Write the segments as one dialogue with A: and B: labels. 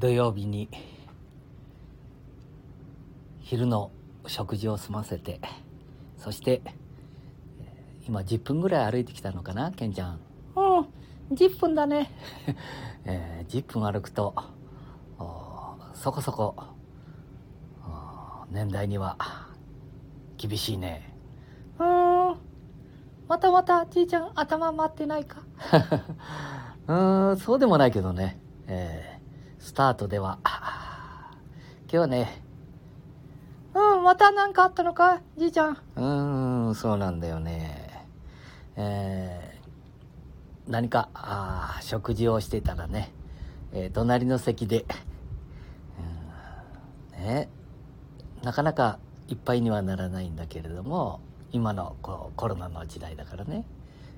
A: 土曜日に昼の食事を済ませてそして今10分ぐらい歩いてきたのかなケンちゃん。うん10分だね、えー、10分歩くとそこそこ年代には厳しいね。うん。またまたじいちゃん頭回ってないか？うんそうでもないけどね、えー、スタートでは。今日ね。うんまた何かあったのかじいちゃん。うんそうなんだよね。えー、何かあ食事をしてたらね、えー、隣の席で、うん、ね。なかなかいっぱいにはならないんだけれども今のこうコロナの時代だからね、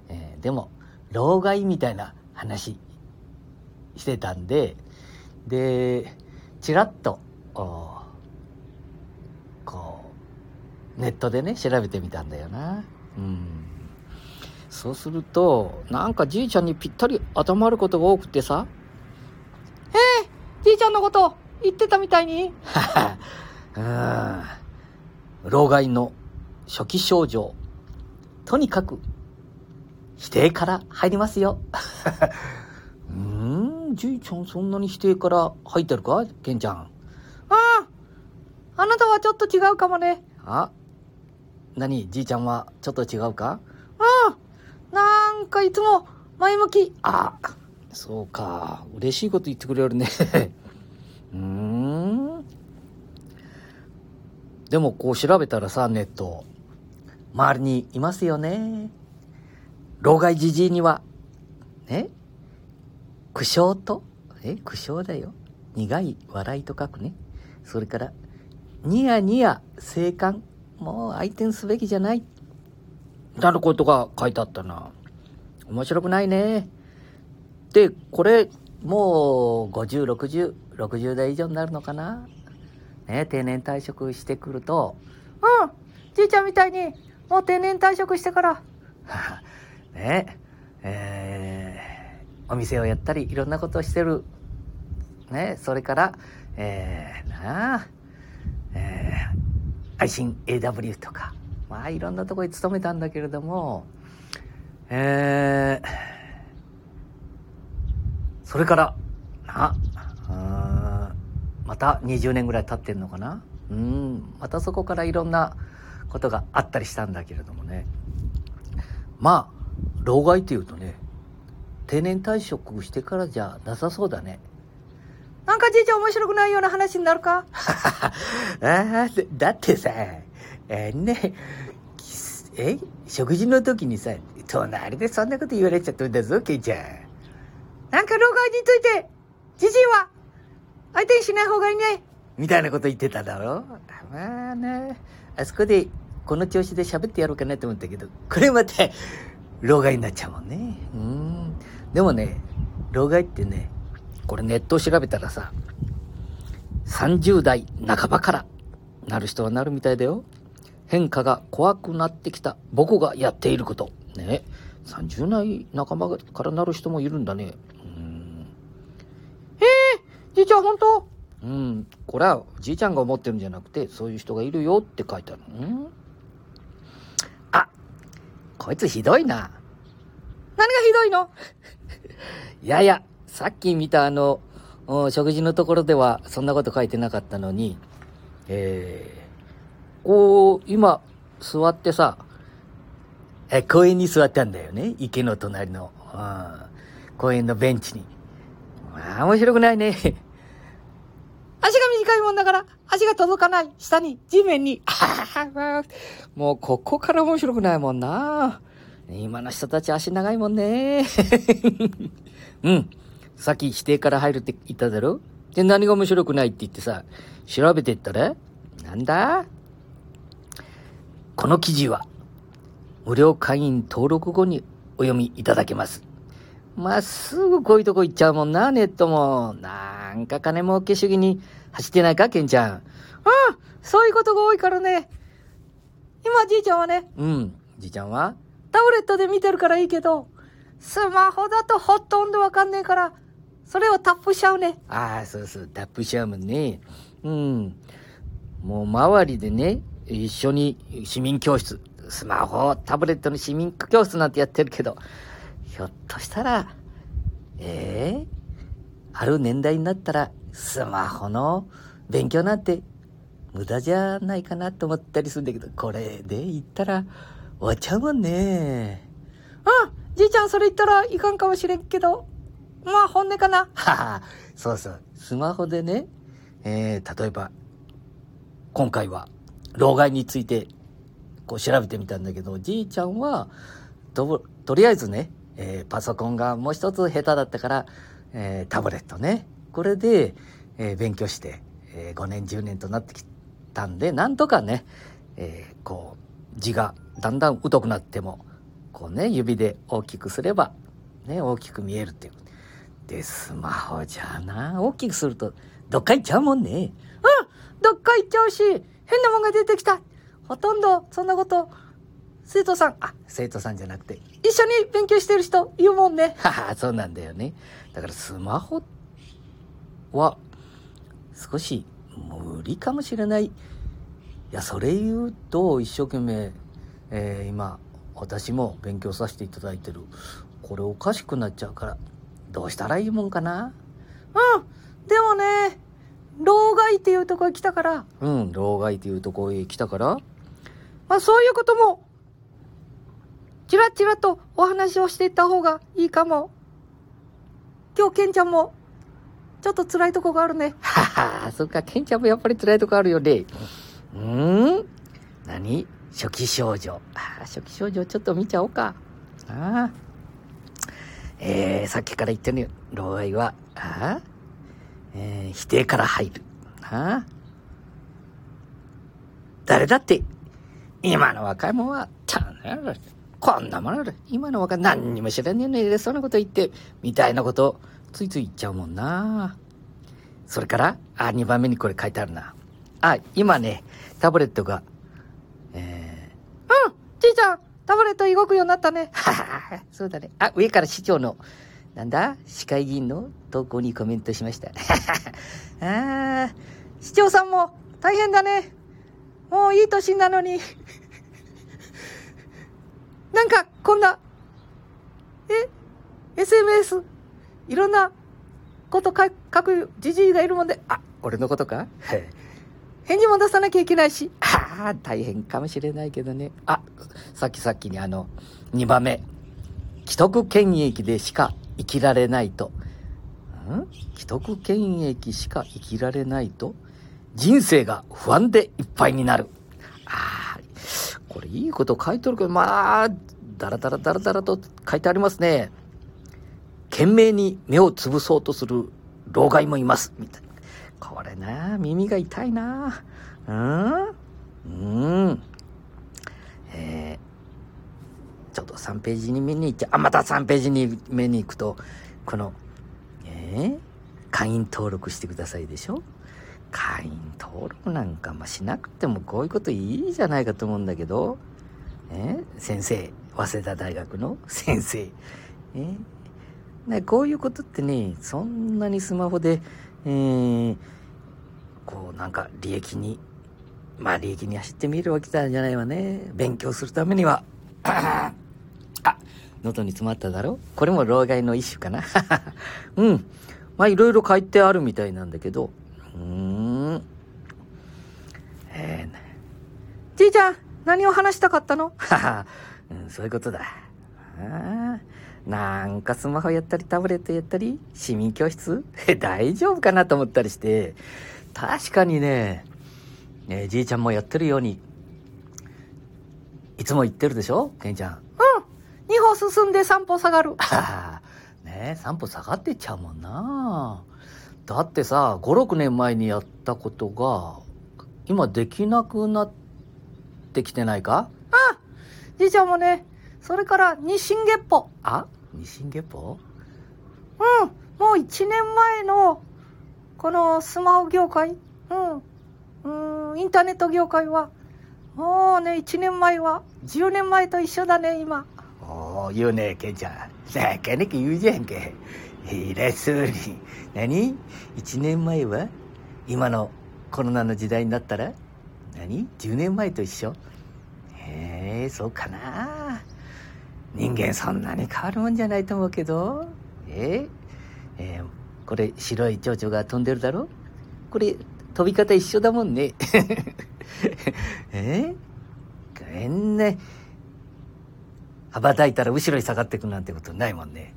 A: えー、でも老害みたいな話してたんででちらっとこうネットでね調べてみたんだよな。うん。そうするとなんかじいちゃんにぴったり頭あることが多くてさ「ええじいちゃんのこと言ってたみたいに? 」うん。老害の初期症状。とにかく否定から入りますようんじいちゃんそんなに否定から入ってるか？ケンちゃん。あああなたはちょっと違うかもね。あ何？じいちゃんはちょっと違うか？ああなんかいつも前向き。あそうか。嬉しいこと言ってくれるね。うん。でもこう調べたらさネット。周りにいますよね。老害じじいには。ね？苦笑と、え、苦笑だよ。苦い笑いと書くね。それから、ニヤニヤ生還。もう相手にすべきじゃない。なることが書いてあったな。面白くないね。で、これ、もう50、60、60代以上になるのかな。ね、定年退職してくると、うん、じいちゃんみたいに、もう定年退職してから。ね、えーお店をやったりいろんなことをしてる、ね、それから、えー、なあ、えー、愛心 AW とか、まあいろんなとこに勤めたんだけれども、えー、それから、なあ、また20年ぐらい経ってんのかなうん、またそこからいろんなことがあったりしたんだけれどもね。まあ、老害っていうとね、定年退職してからじゃなさそうだね。なんかじいちゃん面白くないような話になるか？あだってさ、えー、ね、え食事の時にさ、隣でそんなこと言われちゃったんだぞ、ケイちゃん。なんか老害について、じじいは、相手にしない方がいいね。みたいなこと言ってただろまあね、あそこで、この調子で喋ってやろうかなと思ったけど、これまた、老害になっちゃうもんね。うん。でもね、老害ってね、これネットを調べたらさ、30代半ばからなる人はなるみたいだよ。変化が怖くなってきた僕がやっていること。ね。30代半ばからなる人もいるんだね。うん。へえ、じいちゃん本当？うん。これはじいちゃんが思ってるんじゃなくて、そういう人がいるよって書いてある。うんあ、こいつひどいな。何がひどいの？い やいや、さっき見たあの、食事のところではそんなこと書いてなかったのに、えー、こう、今、座ってさ、え、公園に座ったんだよね。池の隣の、うん、公園のベンチに。まあ、面白くないね。足が短いもんだから、足が届かない。下に、地面に。もう、ここから面白くないもんな。今の人たち足長いもんね。うん。さっき否定から入るって言っただろ？で、何が面白くないって言ってさ、調べてったら、なんだ？この記事は、無料会員登録後にお読みいただけます。まっすぐこういうとこ行っちゃうもんな、ネットも。なんか金儲け主義に走ってないか、ケンちゃん。うん、そういうことが多いからね。今、じいちゃんはね。うん、じいちゃんは？タブレットで見てるからいいけど、スマホだとほとんどわかんねえから、それをタップしちゃうね。ああ、そうそう、タップしちゃうもんね。うん。もう周りでね、一緒に市民教室、スマホ、タブレットの市民教室なんてやってるけど、ひょっとしたら、ええー、ある年代になったら、スマホの勉強なんて無駄じゃないかなと思ったりするんだけど、これで言ったら終わっちゃうもんね。うん、じいちゃんそれ言ったらいかんかもしれんけど、まあ本音かな。はは、そうそう。スマホでね、えー、例えば、今回は、老害について、こう調べてみたんだけど、じいちゃんは、と、とりあえずね、えー、パソコンがもう一つ下手だったから、えー、タブレットね。これで、えー、勉強して、えー、5年、10年となってきたんで、なんとかね、えー、こう、字がだんだん疎くなっても、こうね、指で大きくすれば、ね、大きく見えるっていう。で、スマホじゃな、大きくすると、どっか行っちゃうもんね。うん、どっか行っちゃうし、変なもんが出てきた。ほとんど、そんなこと、生徒さん、あ、生徒さんじゃなくて、一緒に勉強してる人言うもんね。はは、そうなんだよね。だからスマホは、少し無理かもしれない。いや、それ言うと、一生懸命、えー、今、私も勉強させていただいてる。これおかしくなっちゃうから、どうしたらいいもんかな？うん。でもね、老害っていうとこへ来たから。うん、老害っていうとこへ来たから？まあそういうことも、ちらちらとお話をしていった方がいいかも。今日、ケンちゃんも、ちょっと辛いとこがあるね。はは、そっか、ケンちゃんもやっぱり辛いとこあるよね。うん？何？初期症状。あ初期症状ちょっと見ちゃおうか。ああ。えー、さっきから言ってるよ。老害は、ああえー、否定から入る。はあ、誰だって、今の若いもんは、たこんなものだ。今の若い、何にも知らねえのにそんなこと言って、みたいなことついつい言っちゃうもんな。それから、あ、2番目にこれ書いてあるな。あ、今ね、タブレットが、えー、うん、じいちゃん、タブレット動くようになったね。は はそうだね。あ、上から市長のなんだ？市会議員の投稿にコメントしました。ああ、市長さんも大変だね。もういい年なのに。なんか、こんな、え ?SMS、いろんなこと書くじじいがいるもんで、あ、俺のことか？返事も出さなきゃいけないし、ああ、大変かもしれないけどね。あ、さっきさっきにあの、2番目。既得権益でしか生きられないと。ん？既得権益しか生きられないと？人生が不安でいっぱいになる。ああ、これいいこと書いとるけど、まあ、だらだらだらだらと書いてありますね。懸命に目をつぶそうとする老害もいます。みたいな。これな、耳が痛いな。うん？うん。えーちょっと3ページに見に行っちゃ。あ、また3ページに目に行くと、この、えー、会員登録してくださいでしょ？会員登録なんかましなくてもこういうこといいじゃないかと思うんだけど、えー、先生、早稲田大学の先生。えー、こういうことってね、そんなにスマホで、えー、こうなんか利益に、まあ利益に走ってみるわけじゃないわね。勉強するためには あ。喉に詰まっただろ？これも老害の一種かな うん。まあいろいろ書いてあるみたいなんだけど。うん。えー、じいちゃん、何を話したかったの？はは、うん、そういうことだあ。あなんかスマホやったりタブレットやったり市民教室？大丈夫かなと思ったりして、確かにね、ねじいちゃんもやってるように、いつも言ってるでしょ？ケンちゃん。2歩進んで3歩下がる。ねえ、3歩下がってっちゃうもんな。だってさ、5、6年前にやったことが、今できなくなってきてないか？あじいちゃんもね、それから日進月歩。あ？日進月歩うん、もう1年前の、このスマホ業界、うん、うん、インターネット業界は、もうね、1年前は、10年前と一緒だね、今。あおお言うねケンちゃん。なかなか言うじゃんか偉そうに。何？1年前は？今のコロナの時代になったら？何？10年前と一緒？へえそうかな人間そんなに変わるもんじゃないと思うけど。え？えー、これ白い蝶々が飛んでるだろ？これ飛び方一緒だもんね。え？ごめんね。羽ばたいたら後ろに下がってくなんてことないもんね。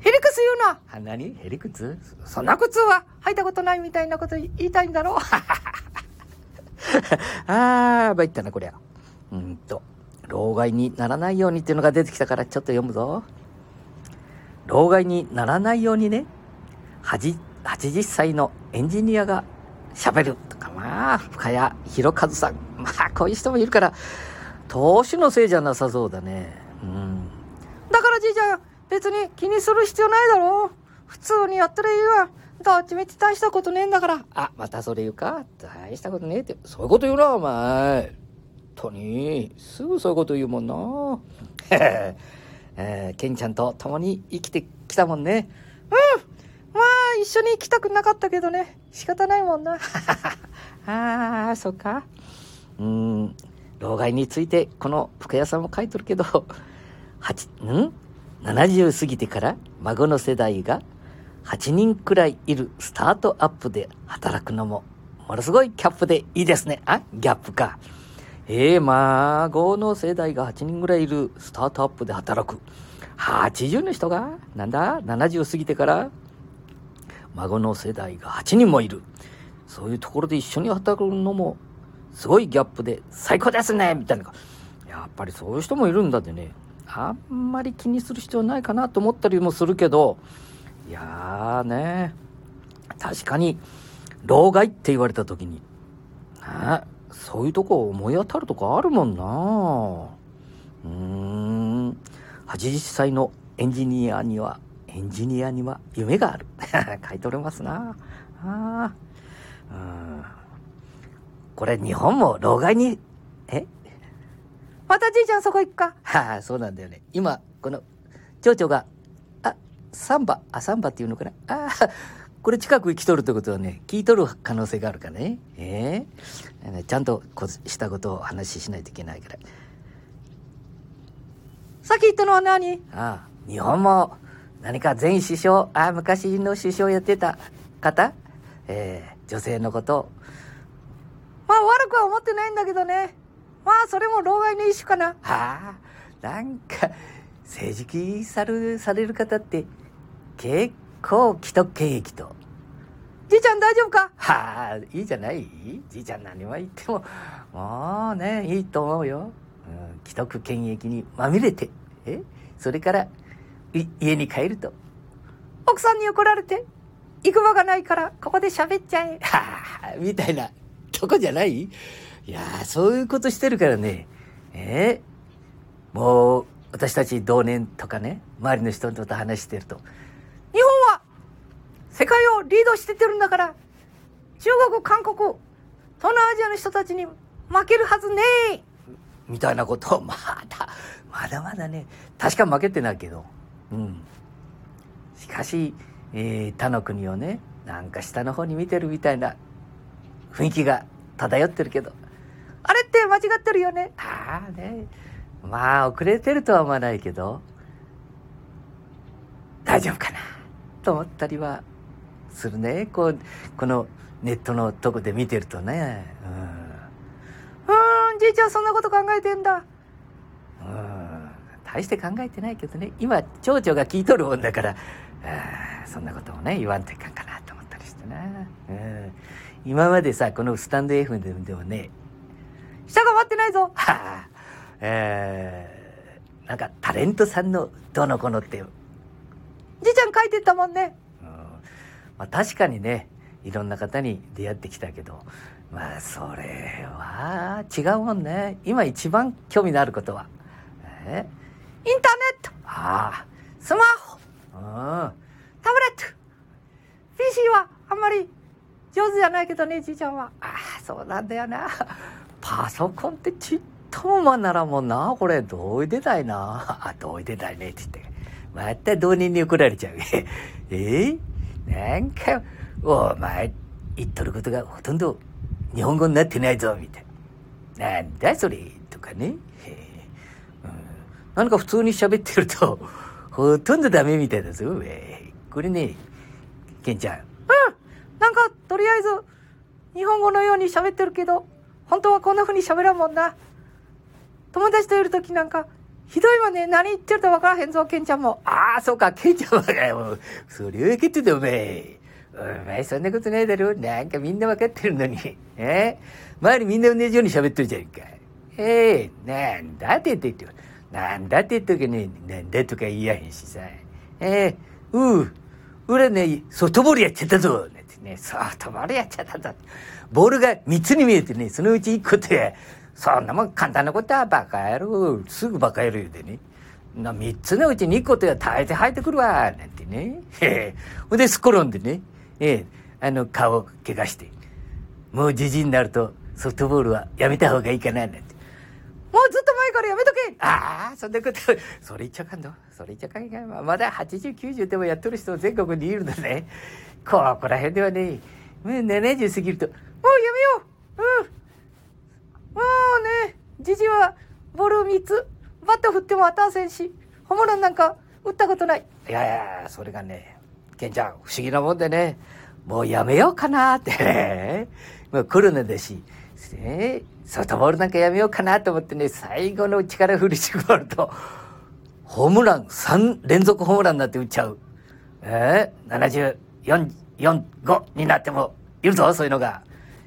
B: ヘリクス言うな。
A: あ何？ヘリクツ
B: そんな靴は？履いたことないみたいなこと言いたいんだろ？
A: ああ、参ったな、こりゃ。うんと、老害にならないようにっていうのが出てきたからちょっと読むぞ。老害にならないようにね、80歳のエンジニアが喋るとか、まあ、深谷博和さん。まあ、こういう人もいるから、年のせいじゃなさそうだね。うん。
B: だからじいちゃん、別に気にする必要ないだろ。普通にやったらいいわ。どっちみち大したことねえんだから。
A: あ、またそれ言うか大したことねえって。そういうこと言うな、お前。とに、すぐそういうこと言うもんな。えー、ケンちゃんと共に生きてきたもんね。
B: うん。まあ、一緒に生きたくなかったけどね。仕方ないもんな。
A: ああ、そっか。うん。老害について、この深谷さんも書いとるけど、八、ん ?70 過ぎてから孫の世代が8人くらいいるスタートアップで働くのも、ものすごいキャップでいいですね。あギャップか。ええー、孫の世代が8人ぐらいいるスタートアップで働く。80の人がなんだ ?70 過ぎてから孫の世代が8人もいる。そういうところで一緒に働くのもすごいギャップで最高ですねみたいな。やっぱりそういう人もいるんだってね。あんまり気にする必要ないかなと思ったりもするけど、いやーね、確かに、老害って言われた時に、ね、そういうとこ思い当たるとこあるもんな。うーん、80歳のエンジニアには、エンジニアには夢がある。書いておりますな。あうん。これ日本も老害に、え？
B: またじいちゃんそこ行くか？
A: はあ、そうなんだよね。今、この、蝶々がサンバ、あ、サンバっていうのかな？ああ、これ近く生きとるってことはね、聞いとる可能性があるからね。ええー、ちゃんとこしたことを話ししないといけないから。
B: さっき言ったのは何？
A: ああ、日本も何か前首相、ああ、昔の首相やってた方、えー、女性のことを。
B: まあ悪くは思ってないんだけどね。まあそれも老害の一種かな。は
A: あ、なんか、政治さるされる方って結構既得権益と。
B: じいちゃん大丈夫か？
A: はあ、いいじゃない。じいちゃん。何も言っても、もうね、いいと思うよ。うん、既得権益にまみれて、え？それから、家に帰ると。
B: 奥さんに怒られて、行く場がないから、ここで喋っちゃえ。
A: はあ、みたいなとこじゃない？いやそういうことしてるからね、え？もう、私たち同年とかね、周りの人と話してると、
B: 世界をリードしててるんだから、中国、韓国、東南アジアの人たちに負けるはずねえ
A: みたいなことを、まだ、まだまだね、確か負けてないけど、うん。しかし、えー、他の国をね、なんか下の方に見てるみたいな雰囲気が漂ってるけど、
B: あれって間違ってるよね。
A: ああね。まあ、遅れてるとは思わないけど、大丈夫かなと思ったりはするね。こう、このネットのとこで見てるとね。
B: うん。うん、じいちゃんそんなこと考えてんだ。
A: うん。大して考えてないけどね。今、蝶々が聞いとるもんだから、あそんなこともね、言わんといかんかなと思ったりしてな。うん。今までさ、このスタンド F でもね、
B: 下が待ってないぞ。
A: はあえー、なんかタレントさんのどの子のって。
B: じいちゃん書いてたもんね。
A: まあ確かにね、いろんな方に出会ってきたけど、まあそれは違うもんね。今一番興味のあることは。
B: えインターネット
A: ああ。
B: スマホうん。タブレット !PC はあんまり上手じゃないけどね、じいちゃんは。
A: ああ、そうなんだよな。パソコンってちっともまならもんな、これ、どういてたいな。あ、どういてたいね、って言って。また同人に怒られちゃう。えなんか、お前、言っとることがほとんど日本語になってないぞ、みたいな。なんだそれ、とかね。うん、何か普通に喋ってると、ほとんどダメみたいだぞ。これね、ケンちゃん。うん。
B: なんか、とりあえず、日本語のように喋ってるけど、本当はこんな風に喋らんもんな。友達といる時なんか、ひどいわね。何言ってるか分からへんぞ、ケンちゃんも。
A: ああ、そうか、ケンちゃんはかよ。それを言ってたお前。お前、そんなことないだろ。なんかみんな分かってるのに。え？周りみんな同じように喋ってるじゃんか。ええ、なんだって言って、なんだって言っとけね、なんだとか言いやへんしさ。ええ、うう、俺ね、ソフトボールやっちゃったぞ。なんてね、ソフトボールやっちゃったぞ。ボールが3つに見えてね、そのうち1個って、そんなもん簡単なことはバカ野郎。すぐバカ野郎言うでね。な、3つのうち2個って大抵入ってくるわ。なんてね。へえ。ほんで、すっ転んでね。ええ、あの、顔を怪我して。もうじじになると、ソフトボールはやめた方がいいかな、なんて。
B: もうずっと前からやめとけ
A: ああ、そんなこと、それ言っちゃかんのそれ言っちゃかんかまだ80、90でもやっとる人全国にいるんだね。ここら辺ではね、もう70過ぎると、もう
B: やめよううんうね、じじはボール3つ、バット振っても当たらせんし、ホームランなんか打ったことない。
A: いやいや、それがね、ケンちゃん、不思議なもんでね、もうやめようかなってね、もうコロナだし、えー、ソフトボールなんかやめようかなと思ってね、最後の力振り絞ると、ホームラン3連続ホームランになって打っちゃう。えー、74、4、5になってもいるぞ、そういうのが。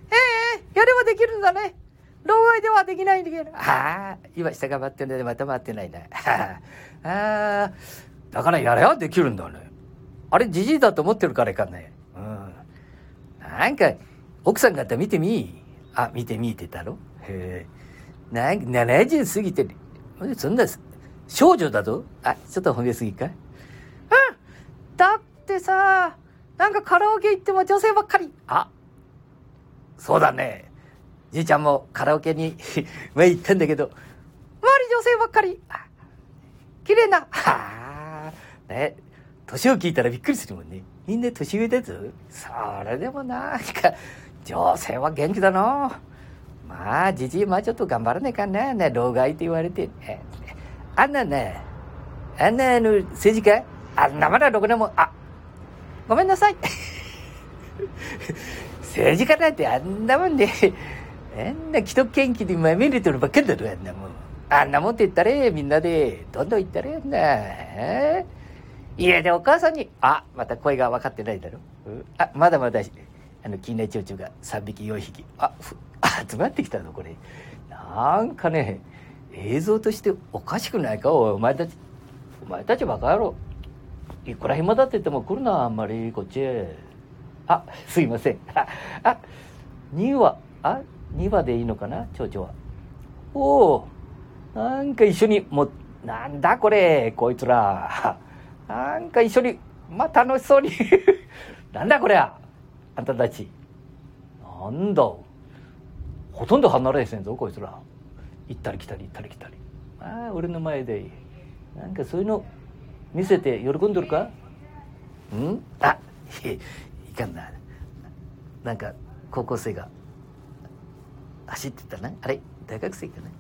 B: ええー、やればできるんだね。老害ではできないんだけど。
A: ああ、今下が回ってるのでまた回ってないな。ああ、だからやればできるんだね。あれ、じじいだと思ってるからいかんね。うん。なんか、奥さん方見てみあ、見てみってたろへえ。なんか、70過ぎて、そんな、少女だぞあ、ちょっと褒めすぎかうん。
B: だってさ、なんかカラオケ行っても女性ばっかり。
A: あ、そうだね。じいちゃんもカラオケに 前行ったんだけど。周
B: り女性ばっかり。綺麗な。
A: はあ。ね。年を聞いたらびっくりするもんね。みんな年上だぞ。それでもなんか、女性は元気だな。まあ、じじい、まあちょっと頑張らねえかな。ね、老害って言われて。あんなね、あんなあの、政治家あんなまだろくでも、あ、ごめんなさい。政治家なんてあんなもんで、あんな既得権益でまみれてるばっかりだろ、あんなもん。あんなもんって言ったら、みんなで、どんどん言ったらやんだ。家でお母さんに、あ、また声が分かってないだろ。あ、まだまだ、あの、近代蝶々が3匹、4匹。あ、集まってきたの、これ。なんかね、映像としておかしくないかお前たち、お前たちバカ野郎。いくら暇だって言っても来るな、あんまり、こっちへ。あ、すいません。あ、あ、2羽、あ、2羽でいいのかな、蝶々は。おお、なんか一緒に、もう、なんだこれ、こいつら。なんか一緒に、まあ楽しそうに なんだこりゃ、あんたたち。なんだ。ほとんど離れへんぞ、こいつら。行ったり来たり行ったり来たり。ああ、俺の前で。なんかそういうの見せて喜んでるか？うん？あ、いかんな。なんか高校生が走ってたな。あれ？大学生かな、うん、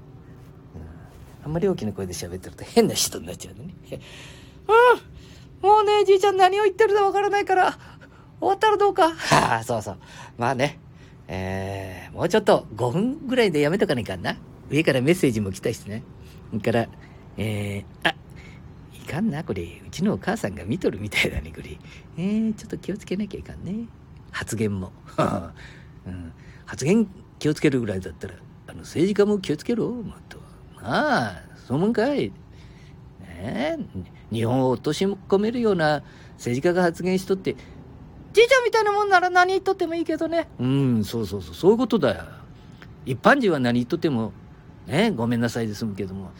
A: あんまり大きな声で喋ってると変な人になっちゃうね。
B: うん。もうね、じいちゃん何を言ってるかわからないから、終わったらどうか。
A: はあ、そうそう。まあね。えー、もうちょっと5分ぐらいでやめとかないかんな。上からメッセージも来たしね。それから、えー、あ、いかんな、これ。うちのお母さんが見とるみたいだね、これ。えー、ちょっと気をつけなきゃいかんね。発言も。うん、発言気をつけるぐらいだったら、あの、政治家も気をつけろ、もっと。ああ、そうもんかい。ね、日本を落とし込めるような政治家が発言しとって、
B: じいちゃんみたいなもんなら何言っとってもいいけどね。
A: うん、そうそうそう、そういうことだよ。一般人は何言っとっても、ね、ごめんなさいで済むけども、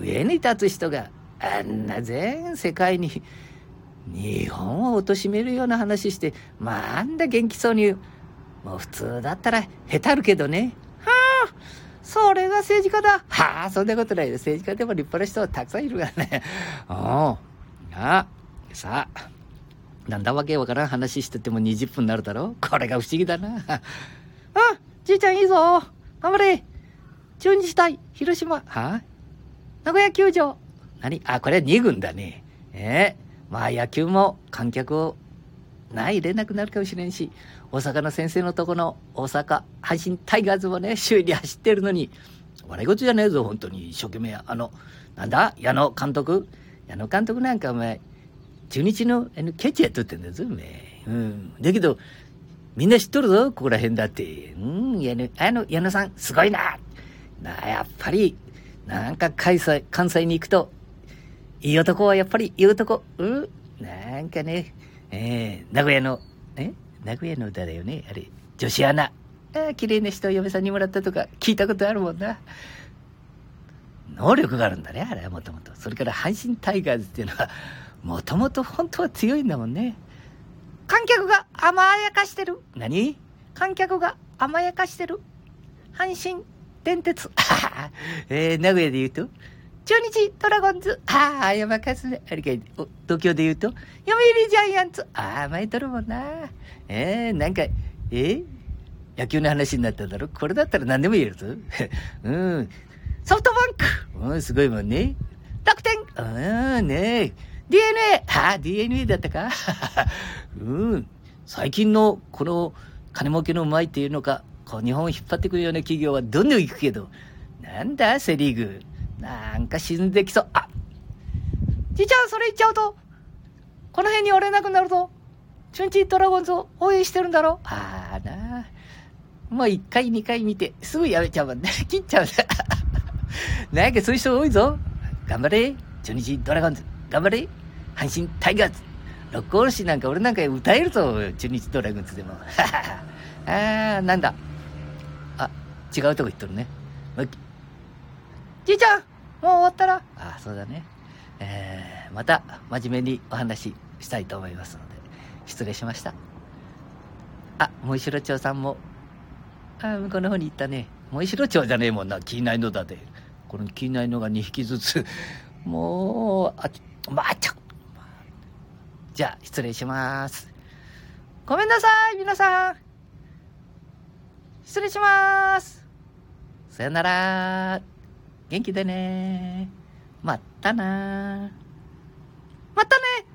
A: 上に立つ人があんな全世界に日本を貶めるような話して、まあ、あんだ元気そうに言う、もう普通だったら下手るけどね。
B: はあ、それが政治家だ。
A: はあ、そんなことないよ。政治家でも立派な人はたくさんいるからね。おう。あさあ。なんだわけわからん話してても20分になるだろこれが不思議だな。
B: あ、じいちゃんいいぞ。頑張れ。中日対広島。
A: はあ
B: 名古屋球場。
A: 何？あ、これは2軍だね。ええまあ野球も観客をな入れなくなるかもしれんし、大阪の先生のとこの大阪阪神タイガーズもね、周囲に走ってるのに、笑い事じゃねえぞ、本当に。一生懸命、あの、なんだ？矢野監督？矢野監督なんかお前、中日のあのキャッチやっとってんだぞ、お前。うん。だけど、みんな知っとるぞ、ここら辺だって。うん、矢野、あの、矢野さん、すごいな。なあ、やっぱり、なんか関西、関西に行くと、いい男はやっぱりいい男。うんなんかね、えー、名古屋の、え名古屋の歌だよね、あれ。女子アナ。ああ、綺麗な人を嫁さんにもらったとか聞いたことあるもんな。能力があるんだね、あれはもともと。それから阪神タイガーズっていうのは、もともと本当は強いんだもんね。
B: 観客が甘やかしてる。
A: 何？
B: 観客が甘やかしてる。阪神電鉄。
A: えー、名古屋で言うと？
B: 中日ドラゴンズ。
A: ああ、山勝ね。あれかい、お東京で言うと？
B: 読売ジャイアンツ。
A: ああ、前とるもんな。えー、なんか、えー、野球の話になっただろ？これだったら何でも言えるぞ。うん。
B: ソフトバンク。
A: うん、すごいもんね。
B: 楽天。
A: うん、ね
B: DNA。
A: ああ、DNA だったか？うん。最近のこの金儲けのうまいっていうのか、こう日本を引っ張ってくるような企業はどんどん行くけど、なんだ、セリーグ。なんか沈んできそう。あ、
B: じいちゃんそれ言っちゃうと、この辺に折れなくなると、中日ドラゴンズを応援してるんだろ？
A: ああなあ。もう一回二回見て、すぐやめちゃうもんね。切っちゃうね。なんかそういう人多いぞ。頑張れ。中日ドラゴンズ。頑張れ。阪神タイガーズ。六甲おろしなんか俺なんか歌えるぞ。中日ドラゴンズでも。ああ、なんだ。あ、違うとこ行っとるね。
B: じいちゃんもう終わったら？
A: ああ、そうだね。えー、また真面目にお話ししたいと思いますので、失礼しました。あ、森城町さんも、あ向こうの方に行ったね。森城町じゃねえもんな、気ないのだで。この気ないのが2匹ずつ。もう、あ、まあ、ちょ、じゃあ、失礼します。
B: ごめんなさい、皆さん。失礼します。
A: さよなら。元気でね。まったな。
B: またね